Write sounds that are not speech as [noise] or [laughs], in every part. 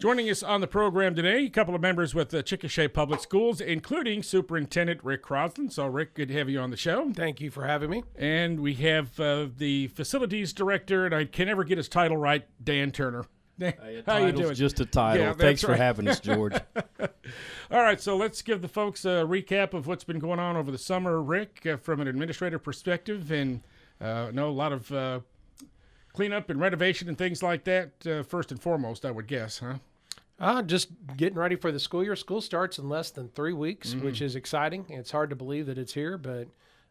Joining us on the program today, a couple of members with the Chickasha Public Schools, including Superintendent Rick Croslin. So, Rick, good to have you on the show. Thank you for having me. And we have uh, the Facilities Director, and I can never get his title right, Dan Turner. Dan, [laughs] Hey, how you doing? Just a title. Yeah, Thanks that's for right. having us, George. [laughs] All right, so let's give the folks a recap of what's been going on over the summer, Rick, uh, from an administrative perspective. And uh, know a lot of uh, cleanup and renovation and things like that, uh, first and foremost, I would guess, huh? Uh, just getting ready for the school year. School starts in less than three weeks, Mm-hmm. which is exciting. It's hard to believe that it's here, but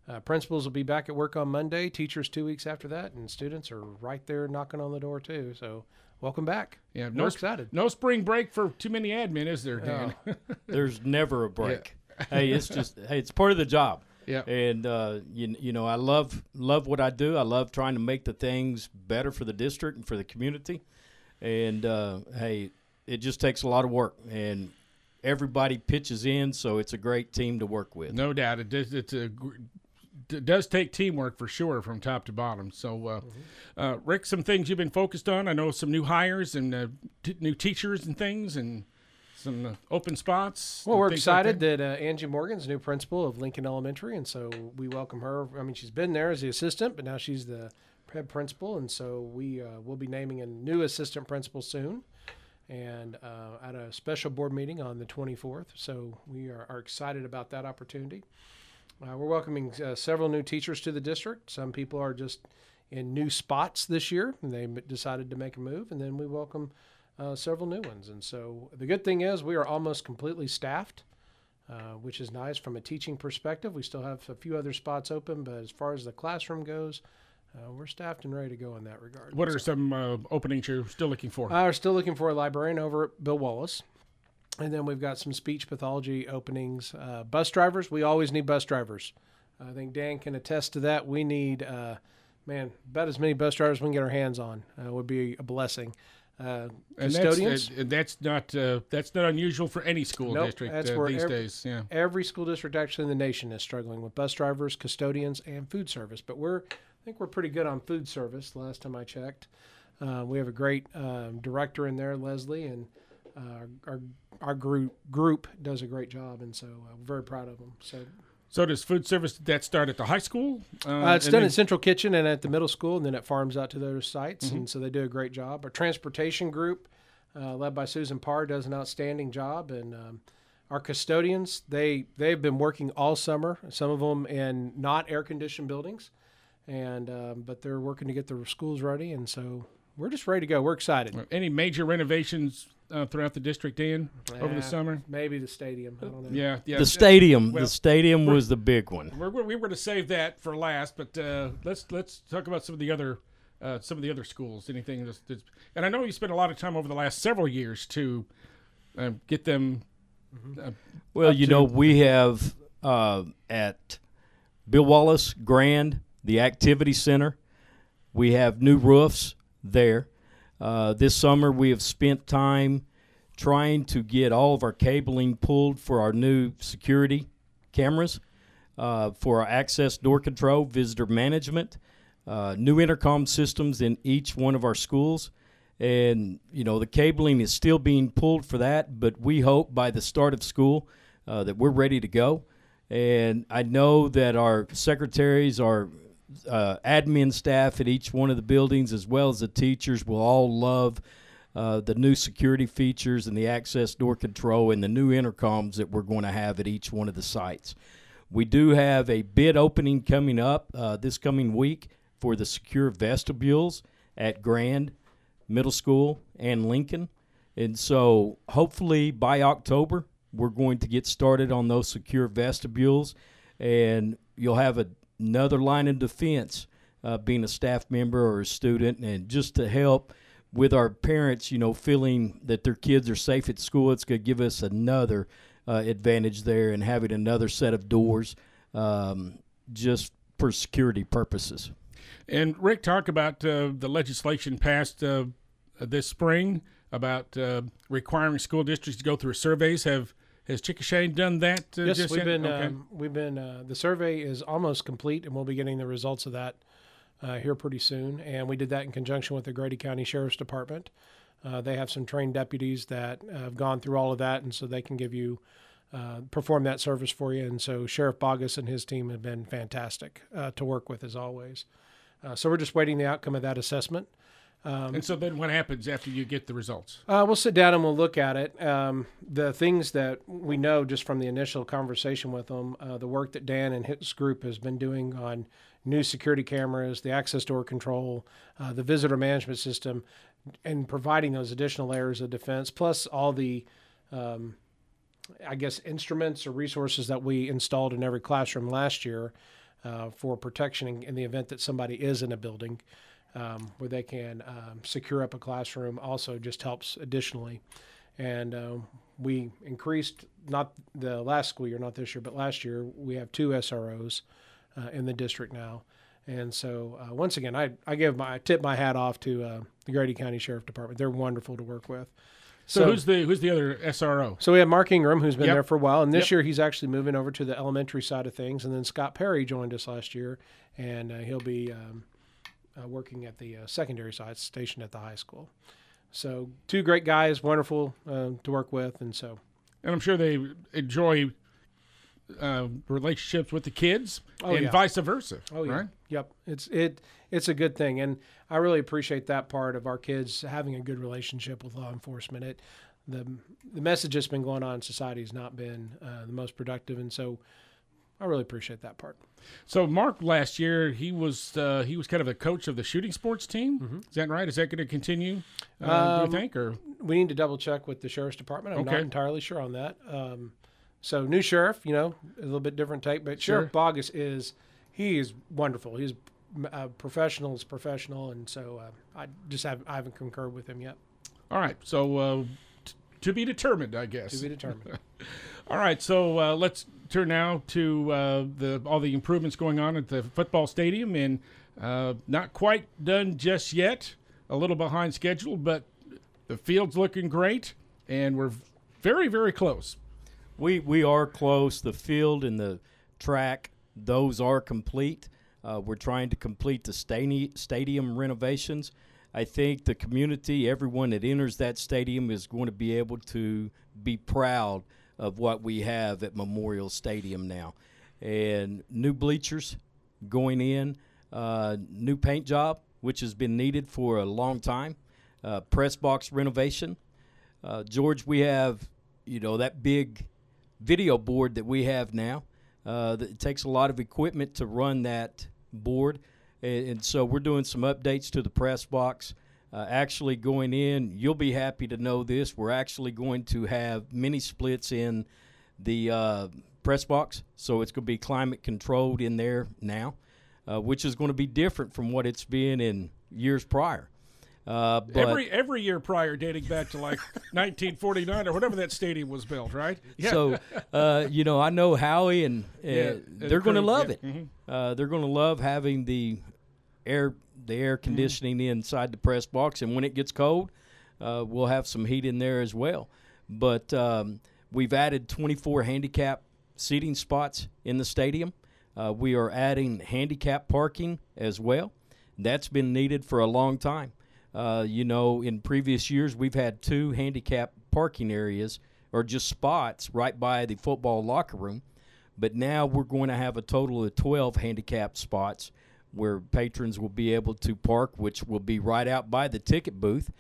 uh, principals will be back at work on Monday, teachers two weeks after that, and students are right there knocking on the door, too. So, welcome back. Yeah, We're no, excited. no spring break for too many admin, is there, Dan? [laughs] There's never a break. [laughs] hey, it's just hey, it's part of the job. Yeah. And uh, you you know, I love love what I do. I love trying to make the things better for the district and for the community. And uh, hey, it just takes a lot of work, and everybody pitches in, so it's a great team to work with. No doubt, it does. It's a it does take teamwork for sure from top to bottom. So, uh, uh, Rick, some things you've been focused on. I know some new hires and uh, t- new teachers and things, and some uh, open spots. Well, we're things like excited that, uh, Angie Morgan's new principal of Lincoln Elementary, and so we welcome her. I mean, she's been there as the assistant, but now she's the head principal, and so we uh, will be naming a new assistant principal soon, and uh, at a special board meeting on the 24th. So we are, are excited about that opportunity. Uh, we're welcoming uh, several new teachers to the district. Some people are just in new spots this year, and they decided to make a move, and then we welcome uh, several new ones. And so the good thing is we are almost completely staffed, uh, which is nice from a teaching perspective. We still have a few other spots open, but as far as the classroom goes, uh, we're staffed and ready to go in that regard. What are some uh, openings you're still looking for? Uh, we're still looking for a librarian over at Bill Wallace. And then we've got some speech pathology openings. Uh, bus drivers, we always need bus drivers. I think Dan can attest to that. We need, uh, man, about as many bus drivers we can get our hands on uh, would be a blessing. Uh, and custodians, That's, uh, that's not uh, that's not unusual for any school Nope, district that's uh, where these days. Yeah. every school district actually in the nation is struggling with bus drivers, custodians, and food service. But we're, I think we're pretty good on food service. The last time I checked, uh, we have a great um, director in there, Leslie, and uh, our our group group does a great job, and so uh, we're very proud of them. So So does food service that start at the high school? uh, it's done at Central Kitchen and at the middle school, and then it farms out to those sites, Mm-hmm. and so they do a great job. Our transportation group, uh, led by Susan Parr, does an outstanding job, and um, our custodians they they've been working all summer. Some of them in not air conditioned buildings, and um, but they're working to get the schools ready, and so we're just ready to go. We're excited. Any major renovations uh, throughout the district, Dan, over the Uh, summer? Maybe the stadium. I don't know. Yeah, yeah. The stadium, well, the stadium was the big one. We're, we're, we were to save that for last, but uh, let's let's talk about some of the other uh, some of the other schools. Anything that's, that's and I know you spent a lot of time over the last several years to uh, get them. Uh, Well, you to- know, we have uh, at Bill Wallace Grand, the Activity Center, we have new roofs there. Uh, this summer, we have spent time trying to get all of our cabling pulled for our new security cameras, uh, for our access door control, visitor management, uh, new intercom systems in each one of our schools. And, you know, the cabling is still being pulled for that, but we hope by the start of school uh, that we're ready to go. And I know that our secretaries, our uh, admin staff at each one of the buildings, as well as the teachers, will all love uh, the new security features and the access door control and the new intercoms that we're going to have at each one of the sites. We do have a bid opening coming up uh, this coming week for the secure vestibules at Grand Middle School and Lincoln. And so hopefully by October, we're going to get started on those secure vestibules and you'll have a, another line of defense uh, being a staff member or a student and just to help with our parents, you know, feeling that their kids are safe at school. It's going to give us another uh, advantage there and having another set of doors um, just for security purposes. And Rick, talk about uh, the legislation passed uh, this spring about uh, requiring school districts to go through surveys. Have has Chickasha done that? Uh, yes, just we've been Okay. um, we've been uh, the survey is almost complete, and we'll be getting the results of that uh, here pretty soon. And we did that in conjunction with the Grady County Sheriff's Department. Uh, they have some trained deputies that have gone through all of that, and so they can give you uh, perform that service for you. And so Sheriff Boggess and his team have been fantastic uh, to work with as always. Uh, so we're just waiting the outcome of that assessment. Um, and so then what happens after you get the results? Uh, we'll sit down and we'll look at it. Um, the things that we know just from the initial conversation with them, uh, the work that Dan and his group has been doing on new security cameras, the access door control, uh, the visitor management system, and providing those additional layers of defense, plus all the, um, I guess, instruments or resources that we installed in every classroom last year uh, for protection in, in the event that somebody is in a building um, where they can um, secure up a classroom also just helps additionally. And uh, we increased not the last school year, not this year, but last year we have two SROs uh, in the district now. And so uh, once again, I, I give my I tip my hat off to uh, the Grady County Sheriff Department. They're wonderful to work with. So, so, who's the who's the other SRO? So we have Mark Ingram, who's been yep. there for a while, and this yep. year he's actually moving over to the elementary side of things. And then Scott Perry joined us last year, and uh, he'll be um, uh, working at the uh, secondary side, stationed at the high school. So two great guys, wonderful uh, to work with, and so. And I'm sure they enjoy uh, relationships with the kids, oh, and yeah. vice versa. Oh yeah, right? yep. It's it it's a good thing, and I really appreciate that part of our kids having a good relationship with law enforcement. It the the message that's been going on in society has not been uh, the most productive, and so I really appreciate that part. So Mark last year he was uh, he was kind of the coach of the shooting sports team. Mm-hmm. Is that right? Is that going to continue? Uh, um, do you um, think? Or we need to double check with the sheriff's department. I'm okay. not entirely sure on that. Um, so new sheriff, you know, a little bit different take, but sure. Sheriff Boggess is he is wonderful. He's uh, professional is professional, and so uh, I just have I haven't concurred with him yet. All right, so uh, to be determined, I guess. To be determined. [laughs] All right, so uh, let's turn now to uh, the all the improvements going on at the football stadium, and uh, not quite done just yet. A little behind schedule, but the field's looking great, and we're very, very close. We we are close. The field and the track, those are complete. Uh, we're trying to complete the stadium renovations. I think the community, everyone that enters that stadium, is going to be able to be proud of what we have at Memorial Stadium now. And new bleachers going in, uh, new paint job, which has been needed for a long time, uh, press box renovation. Uh, George, we have, you know, that big video board that we have now. Uh, it takes a lot of equipment to run that board. And, and so we're doing some updates to the press box uh, actually going in. You'll be happy to know this. We're actually going to have mini splits in the uh, press box, so it's going to be climate controlled in there now, uh, which is going to be different from what it's been in years prior. Uh, every every year prior, dating back to like [laughs] 1949 or whatever that stadium was built, right? Yeah. [laughs] So, uh, you know, I know Howie and uh, yeah, they're going to love yeah. it. Mm-hmm. Uh, they're going to love having the air the air mm-hmm. conditioning mm. inside the press box, and when it gets cold, uh, we'll have some heat in there as well. But um, we've added 24 handicap seating spots in the stadium. Uh, we are adding handicap parking as well. That's been needed for a long time. Uh, you know, in previous years, we've had two handicap parking areas or just spots right by the football locker room. But now we're going to have a total of 12 handicap spots where patrons will be able to park, which will be right out by the ticket booth.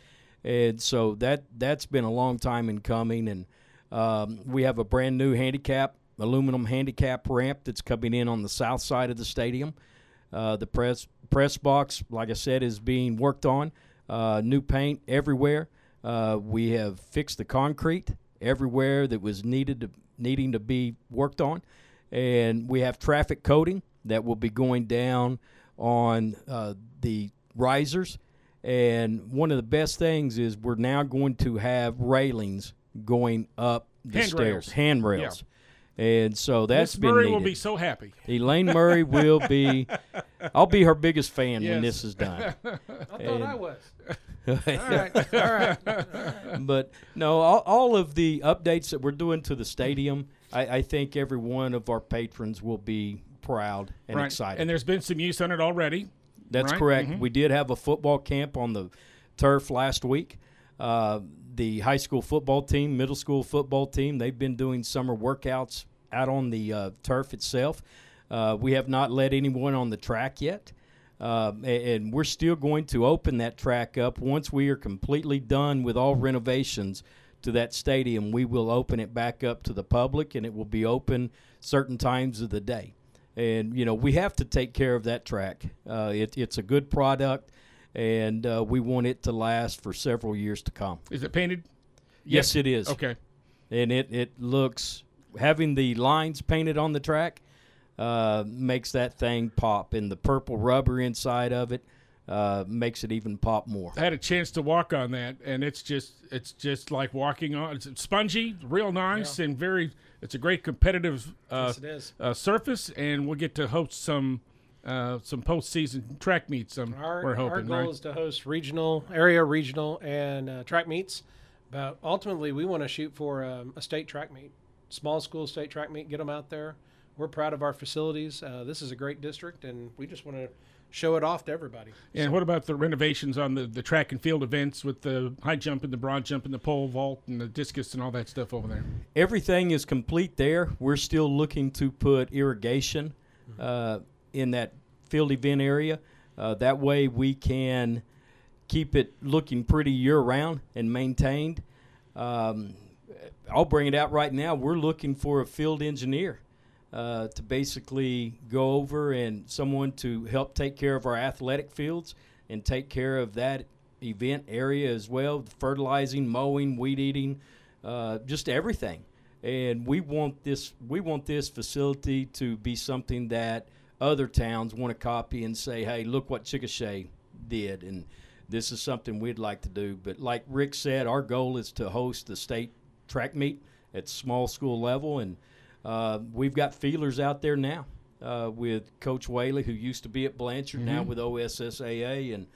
And so that that's been a long time in coming. And um, we have a brand new handicap aluminum handicap ramp that's coming in on the south side of the stadium. Uh, the press press box, like I said, is being worked on. Uh, new paint everywhere. Uh, we have fixed the concrete everywhere that was needed to, needing to be worked on, and we have traffic coating that will be going down on uh, the risers. And one of the best things is we're now going to have railings going up the handrails. stairs, handrails. Yeah. And so that's Miss been Murray needed. will be so happy. Elaine Murray will be. [laughs] I'll be her biggest fan yes. when this is done. [laughs] I thought and, I was. [laughs] all right, all right. But no, all, all, of the updates that we're doing to the stadium, I, I think every one of our patrons will be proud and right. excited. And there's been some use on it already. That's right? correct. Mm-hmm. We did have a football camp on the turf last week. Uh, the high school football team, middle school football team, they've been doing summer workouts out on the uh, turf itself. Uh, we have not let anyone on the track yet. Uh, and we're still going to open that track up once we are completely done with all renovations to that stadium. We will open it back up to the public, and it will be open certain times of the day. And you know we have to take care of that track. Uh, it, it's a good product, and uh, we want it to last for several years to come. Is it painted? Yes, it is Okay. and it, it looks having the lines painted on the track uh, makes that thing pop and the purple rubber inside of it uh, makes it even pop more I had a chance to walk on that, and it's just it's just like walking on. It's spongy, real nice, and very. It's a great competitive uh, Yes, it is. uh, surface, and we'll get to host some uh, some postseason track meets. Um, Our, we're our hoping, goal right? is to host regional, area regional, and uh, track meets. But ultimately, we want to shoot for um, a state track meet, small school state track meet. Get them out there. We're proud of our facilities. Uh, this is a great district, and we just want to show it off to everybody. And what about the renovations on the, the track and field events with the high jump and the broad jump and the pole vault and the discus and all that stuff over there? everything is complete there we're still looking to put irrigation uh, in that field event area uh, that way we can keep it looking pretty year round and maintained um, i'll bring it out right now. We're looking for a field engineer uh, to basically go over and someone to help take care of our athletic fields and take care of that event area as well fertilizing mowing weed eating uh, just everything. And we want this we want this facility to be something that other towns want to copy and say hey look what chickasha did and this is something we'd like to do. But like rick said our goal is to host the state track meet at small school level and uh, we've got feelers out there now uh, with Coach Whaley, who used to be at Blanchard, now with OSSAA, and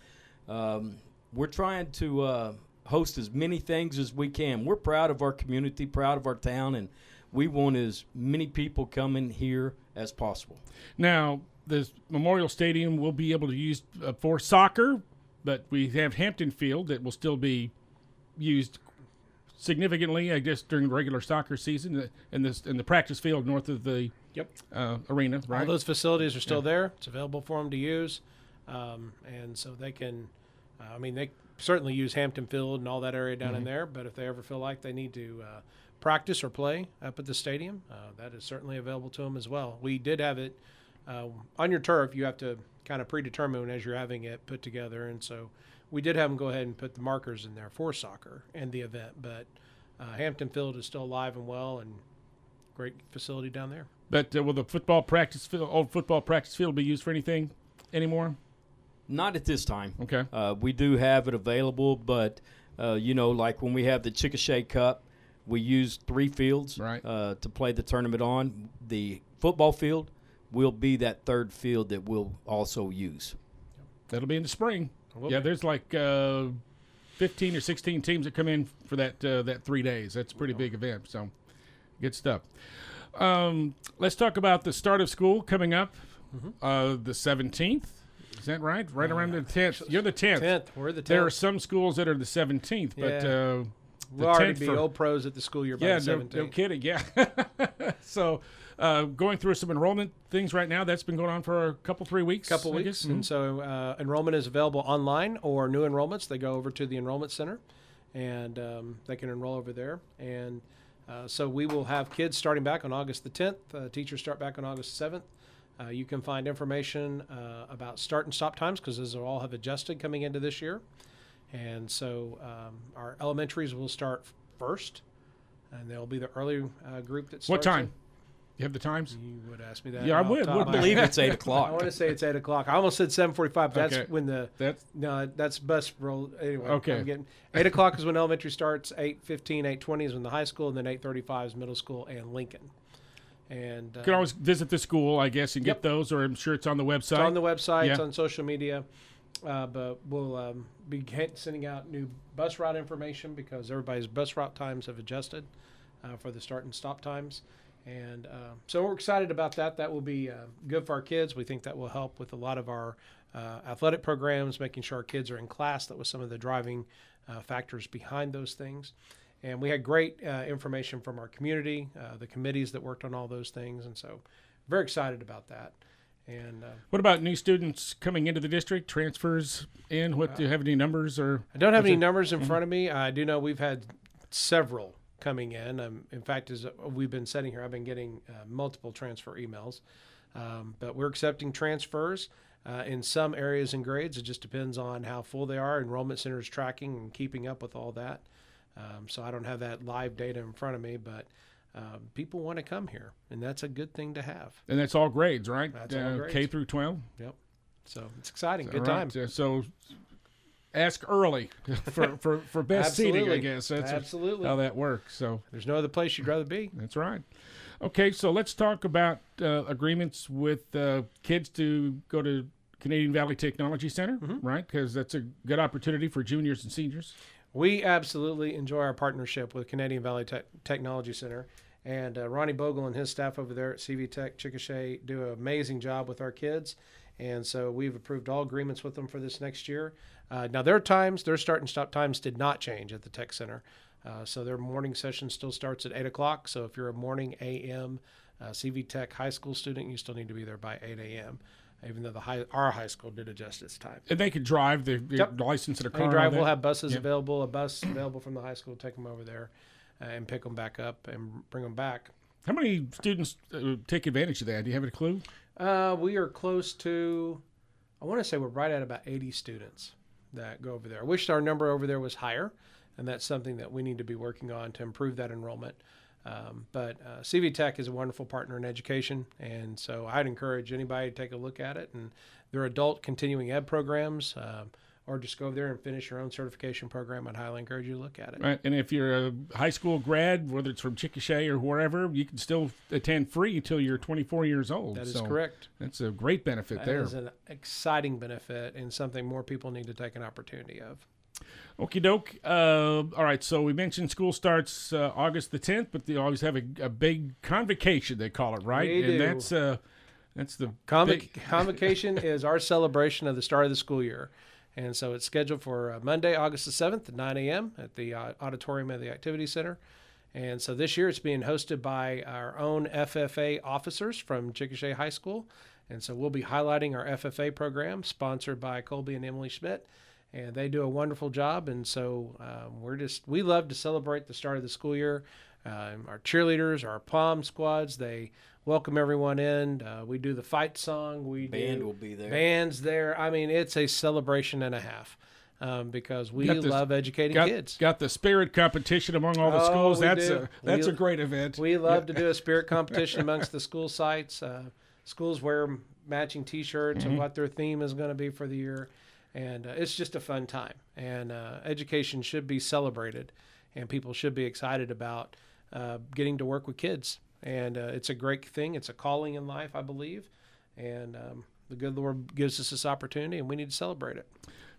um, we're trying to uh, host as many things as we can. We're proud of our community, proud of our town, and we want as many people coming here as possible. Now, the Memorial Stadium will be able to use uh, for soccer, but we have Hampton Field that will still be used significantly, I guess, during the regular soccer season, in this and the practice field north of the Yep. uh, arena, All those facilities are still there. It's available for them to use, um, and so they can. Uh, I mean, they certainly use Hampton Field and all that area down in there. But if they ever feel like they need to uh, practice or play up at the stadium, uh, that is certainly available to them as well. We did have it uh, on your turf. You have to kind of predetermine as you're having it put together, and so we did have them go ahead and put the markers in there for soccer and the event. But uh, Hampton Field is still alive and well, and great facility down there. but uh, will the football practice field, old football practice field, be used for anything anymore? Not at this time. Okay. Uh, we do have it available, but uh, you know, like when we have the Chickasha Cup, we use three fields Right. uh, to play the tournament on. The football field will be that third field that we'll also use. That'll be in the spring. Will yeah, there's like uh, 15 or 16 teams that come in for that uh, that three days. That's a pretty big event. So, good stuff. Um, let's talk about the start of school coming up, Mm-hmm. uh, the 17th. Is that right? Right around the 10th. You're the 10th. Tenth, we're the tenth. There are some schools that are the 17th, but Yeah. uh, We'll already 10th be for- old pros at the school year by yeah, the no, seventeenth. no kidding. Yeah. [laughs] so, uh, going through some enrollment things right now. That's been going on for a couple, three weeks. couple I weeks. Mm-hmm. and so uh, enrollment is available online or new enrollments. They go over to the enrollment center, and um, they can enroll over there. And uh, so we will have kids starting back on August the 10th. Uh, teachers start back on August 7th. Uh, you can find information uh, about start and stop times because those all have adjusted coming into this year. And so um, our elementaries will start first, and they'll be the early uh, group that starts. What time? It. You have the times? You would ask me that. Yeah, I would, top would of I believe it's eight o'clock. [laughs] I want to say it's eight o'clock. I almost said seven forty-five. That's Okay. when the That's no, that's bus roll. Anyway, Okay. I'm getting eight o'clock is when elementary starts. Eight fifteen, eight twenty is when the high school, and then eight thirty-five is middle school and Lincoln. And uh, You can always visit the school, I guess, and Yep. get those, or I'm sure it's on the website. it's on the website, it's on social media. Uh, but we'll um, be sending out new bus route information because everybody's bus route times have adjusted uh, for the start and stop times. And uh, so we're excited about that. That will be uh, good for our kids. We think that will help with a lot of our uh, athletic programs, making sure our kids are in class. That was some of the driving uh, factors behind those things. And we had great uh, information from our community, uh, the committees that worked on all those things. And so very excited about that. And uh, What about new students coming into the district? Transfers in? What do you have any numbers or? I don't have any it- numbers in front of me. I do know we've had several coming in. Um, in fact, as we've been sitting here, I've been getting uh, multiple transfer emails. Um, but we're accepting transfers uh, in some areas and grades. It just depends on how full they are. Enrollment Center is tracking and keeping up with all that. Um, so I don't have that live data in front of me, but um, people want to come here, and that's a good thing to have. And that's all grades, right? That's all Uh, grades. K through 12? Yep. So it's exciting. Good All time. uh, So ask early [laughs] for, for, for best seating, I guess. That's Absolutely. how that works. So There's no other place you'd rather be. that's right. Okay, so let's talk about uh, agreements with uh, kids to go to Canadian Valley Technology Center, Mm-hmm. right? Because that's a good opportunity for juniors and seniors. We absolutely enjoy our partnership with Canadian Valley Tech Technology Center. And uh, Ronnie Bogle and his staff over there at CV Tech Chickasha do an amazing job with our kids. And so we've approved all agreements with them for this next year. Uh, now, their times, their start and stop times did not change at the Tech Center. Uh, so their morning session still starts at 8 o'clock. So if you're a morning AM uh, CV Tech high school student, you still need to be there by 8 a.m., even though the high, our high school did adjust its time. And they could drive the, Yep. license in a car. Drive, we'll have buses Yeah. available, a bus available from the high school, take them over there uh, and pick them back up and bring them back. How many students uh, take advantage of that? Do you have a clue? Uh, we are close to, I want to say we're right at about 80 students that go over there. I wish our number over there was higher, and that's something that we need to be working on to improve that enrollment. Um, but uh, CV Tech is a wonderful partner in education, and so I'd encourage anybody to take a look at it. And their adult continuing ed programs, um, or just go over there and finish your own certification program. I'd highly encourage you to look at it. Right. And if you're a high school grad, whether it's from Chickasha or wherever, you can still attend free until you're 24 years old. That is So correct. That's a great benefit That there. is an exciting benefit and something more people need to take an opportunity of. Okie doke. Uh, all right. So we mentioned school starts uh, August the 10th, but they always have a, a big convocation, they call it, right? They and do. that's uh, that's the Convoc- big- [laughs] convocation is our celebration of the start of the school year. And so it's scheduled for uh, Monday, August the 7th at 9 a.m. at the uh, auditorium of the Activity Center. And so this year it's being hosted by our own FFA officers from Chickasha High School. And so we'll be highlighting our FFA program sponsored by Colby and Emily Schmidt. And they do a wonderful job. And so um, we're just, we love to celebrate the start of the school year. Um, our cheerleaders, our pom squads, they welcome everyone in. Uh, we do the fight song. We Band do will be there. bands there. I mean, it's a celebration and a half um, because we Got this- love educating got, kids. got the spirit competition among all the Oh, schools. That's do. a that's We- a great event. We love to do a spirit [laughs] competition amongst the school sites. Uh, schools wear matching T-shirts Mm-hmm. and what their theme is going to be for the year, and uh, it's just a fun time. And uh, education should be celebrated, and people should be excited about uh, getting to work with kids. And uh, it's a great thing. It's a calling in life, I believe, and um, the good Lord gives us this opportunity, and we need to celebrate it.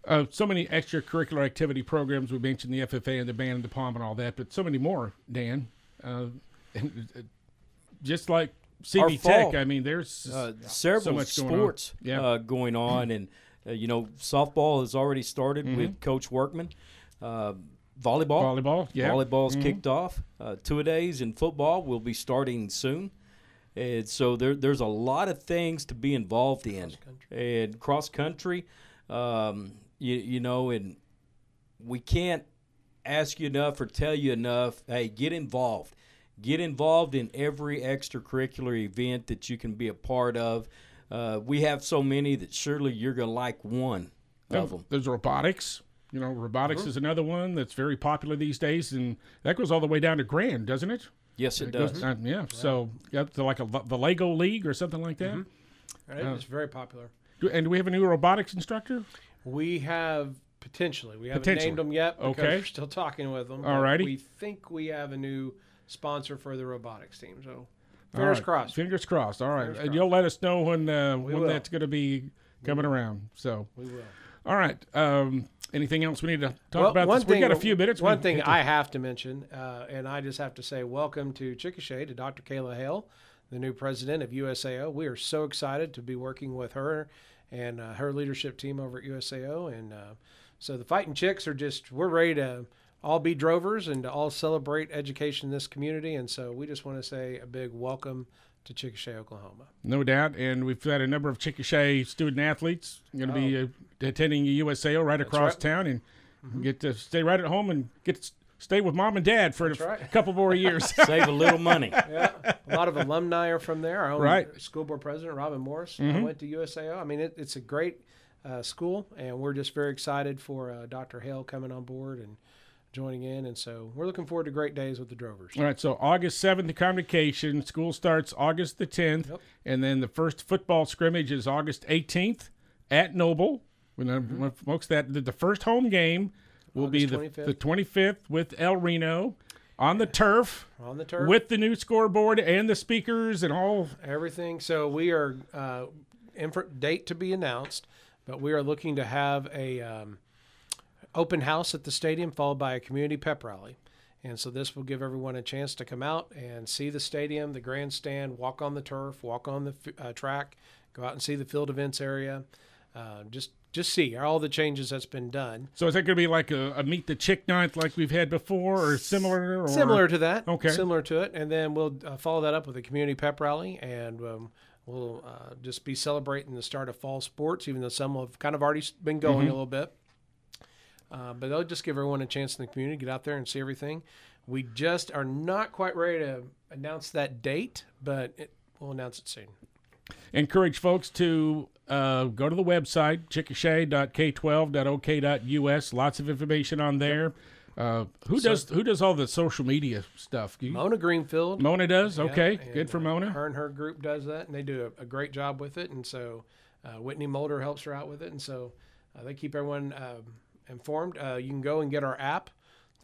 uh, so many extracurricular activity programs. We mentioned the FFA and the band and the pom and all that, but so many more, Dan. Uh, [laughs] and, uh, just like Our CV fall. Tech, I mean, there's uh, several much going on. sports Yeah. uh, going on, and uh, you know, softball has already started Mm-hmm. with Coach Workman. Uh, volleyball, volleyball. Yeah, Mm-hmm. volleyball's kicked off. Uh, two a days in football will be starting soon, and so there, there's a lot of things to be involved in. And cross country, um, you, you know, and we can't ask you enough or tell you enough. Hey, get involved. Get involved in every extracurricular event that you can be a part of. Uh, we have so many that surely you're going to like one of them. There's robotics. You know, robotics is another one that's very popular these days, and that goes all the way down to grand, doesn't it? Yes, it goes- does. uh, yeah. So got to like a, the Lego League or something like that. Right? it's very popular. Do- And do we have a new robotics instructor? We have potentially. We haven't Potentially. named them yet because Okay. we're still talking with them. but Alrighty. We think we have a new sponsor for the robotics team. So fingers right. crossed. Fingers crossed. All right, Fingers and you'll let us know when uh, when will. that's going to be coming around. So, We will. all right. Um, Anything else we need to talk Well, about? one this? thing, we got a few minutes. One thing I have to mention, uh, and I just have to say, welcome to Chickasha to Dr. Kayla Hale, the new president of USAO. We are so excited to be working with her and uh, her leadership team over at USAO. And uh, so the Fighting Chicks are just, we're ready to all be drovers and to all celebrate education in this community. And so we just want to say a big welcome to Chickasha, Oklahoma. No doubt. And we've had a number of Chickasha student athletes going to be uh, attending USAO right across right. town and get to stay right at home and get to stay with mom and dad for a, right. a couple more years. [laughs] Save a little money. [laughs] yeah, a lot of alumni are from there. Our own Right. Mm-hmm. school board president Robin Morris uh, went to USAO. I mean, it, it's a great uh, school, and we're just very excited for uh, Dr. Hale coming on board and joining in. And so we're looking forward to great days with the Drovers. All right, so August 7th, the convocation. School starts August the 10th. Yep. And then the first football scrimmage is August 18th at Noble. When when folks, that the, first home game will be the, 25th. the 25th with El Reno on the turf On the turf, with the new scoreboard and the speakers and all. everything. So we are uh, date to be announced, but we are looking to have a um, open house at the stadium followed by a community pep rally. And so this will give everyone a chance to come out and see the stadium, the grandstand, walk on the turf, walk on the uh, track, go out and see the field events area. Uh, just just see all the changes that's been done. So is that going to be like a, a meet the chick night like we've had before, or similar? Or? Similar to that. Okay. Similar to it. And then we'll uh, follow that up with a community pep rally, and um, we'll uh, just be celebrating the start of fall sports, even though some have kind of already been going Mm-hmm. a little bit. Uh, but they'll just give everyone a chance in the community to get out there and see everything. We just are not quite ready to announce that date, but it, we'll announce it soon. encourage folks to uh, go to the website chickasha.k12.ok.us. Lots of information on there. Uh, who does who does all the social media stuff? You- Mona Greenfield. Mona does. Yeah, Okay, and, good for uh, Mona. Her and her group does that, and they do a, a great job with it. And so uh, Whitney Mulder helps her out with it, and so uh, they keep everyone um informed. Uh, you can go and get our app,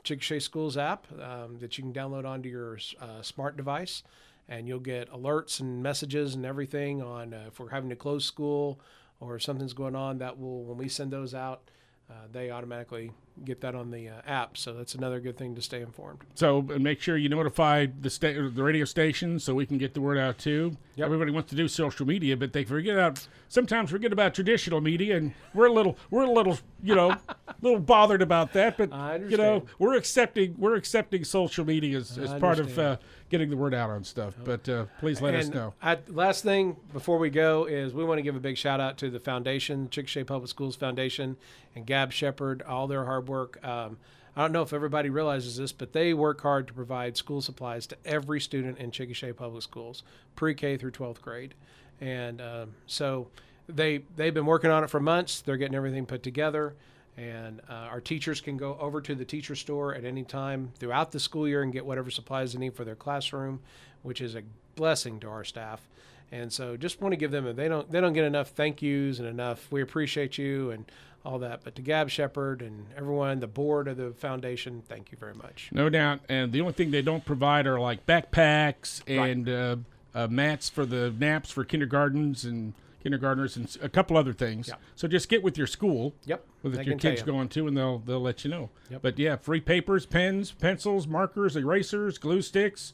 Chickasha Schools app, um, that you can download onto your uh, smart device, and you'll get alerts and messages and everything on uh, if we're having to close school or something's going on. That will when we send those out. Uh, they automatically get that on the uh, app, so that's another good thing to stay informed. So make sure you notify the sta- the radio station so we can get the word out too. Yep. Everybody wants to do social media, but they forget out sometimes forget about traditional media, and we're a little we're a little you know [laughs] little bothered about that. But I you know we're accepting we're accepting social media as, as part of uh, getting the word out on stuff. But uh, please let us know. I, last thing before we go is we want to give a big shout out to the foundation, Chickasha Public Schools Foundation, and Gab Shepard, all their hard work. Um, I don't know if everybody realizes this, but they work hard to provide school supplies to every student in Chickasha Public Schools, pre-K through 12th grade, and um, so they they've been working on it for months. They're getting everything put together. And uh, our teachers can go over to the teacher store at any time throughout the school year and get whatever supplies they need for their classroom, which is a blessing to our staff. And so, just want to give them a, they don't they don't get enough thank yous and enough we appreciate you and all that. But to Gab Shepard and everyone, the board of the foundation, thank you very much. No doubt. And the only thing they don't provide are like backpacks Right. and uh, uh, mats for the naps for kindergartens and kindergartners and a couple other things. Yeah. So just get with your school Yep, with your kids going to, and they'll they'll let you know. Yep. But yeah, free papers, pens, pencils, markers, erasers, glue sticks.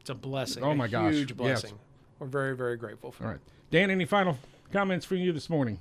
It's a blessing. Oh a my gosh, huge yes. Blessing. We're very very grateful for. All right, Dan. Any final comments for you this morning?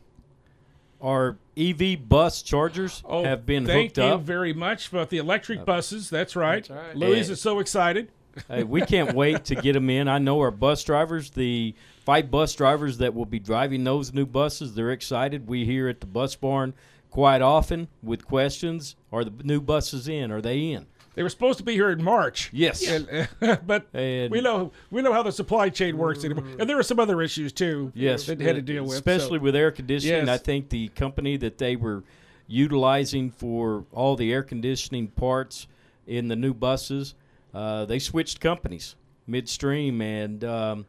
Our EV bus chargers oh, have been Oh, thank hooked you up. very much about the electric buses. That's right. That's right. Louise Yeah. is so excited. Hey, we can't wait to get them in. I know our bus drivers, the five bus drivers that will be driving those new buses, they're excited. We hear at the bus barn quite often with questions: Are the new buses in? Are they in? They were supposed to be here in March. Yes. And, [laughs] but And- we know we know how the supply chain works anymore. And there are some other issues too. Yes, that had to deal with. especially so- with air conditioning. Yes. I think the company that they were utilizing for all the air conditioning parts in the new buses, uh, they switched companies midstream, and um,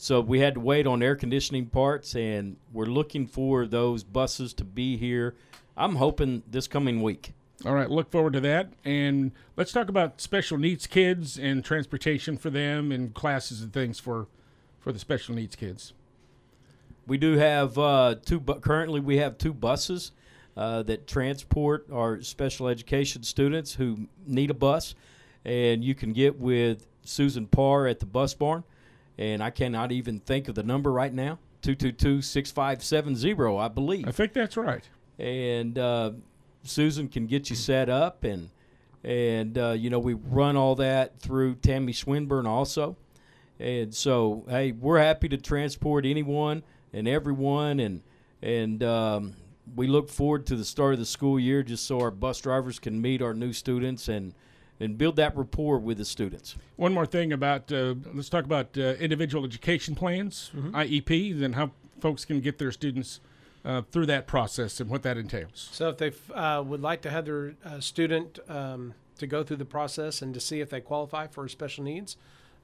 so we had to wait on air conditioning parts. And we're looking for those buses to be here. I'm hoping this coming week. All right, look forward to that. And let's talk about special needs kids and transportation for them and classes and things for for the special needs kids. We do have uh, two. Bu- currently, we have two buses. uh, that transport our special education students who need a bus. And you can get with Susan Parr at the bus barn. And I cannot even think of the number right now. 222 6570, I believe. I think that's right. and uh, Susan can get you set up, and and uh, you know we run all that through Tammy Swinburne also, and so hey, we're happy to transport anyone and everyone, and and um, we look forward to the start of the school year just so our bus drivers can meet our new students and and build that rapport with the students. One more thing about uh, let's talk about uh, individual education plans, IEP, and how folks can get their students uh, through that process and what that entails. So if they uh, would like to have their uh, student um, to go through the process and to see if they qualify for special needs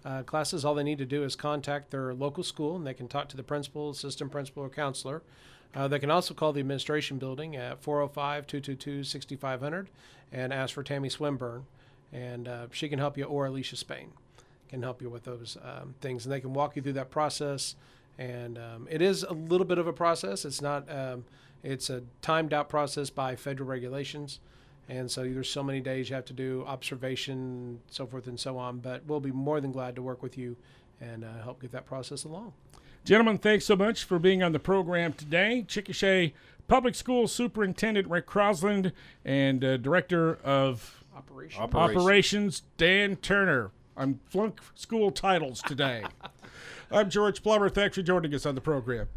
uh, classes, all they need to do is contact their local school and they can talk to the principal, assistant principal, or counselor. Uh, they can also call the administration building at 405 222 6500 and ask for Tammy Swinburne. And uh, she can help you, or Alicia Spain can help you with those um, things. And they can walk you through that process. And um, it is a little bit of a process. It's not, um, it's a timed out process by federal regulations. And so there's so many days you have to do observation, so forth and so on. But we'll be more than glad to work with you and uh, help get that process along. Gentlemen, thanks so much for being on the program today. Chickasha Public School Superintendent Rick Croslin and uh, Director of Operation. Oper- Operations Dan Turner. I'm flunk school titles today. [laughs] I'm George Plummer. Thanks for joining us on the program.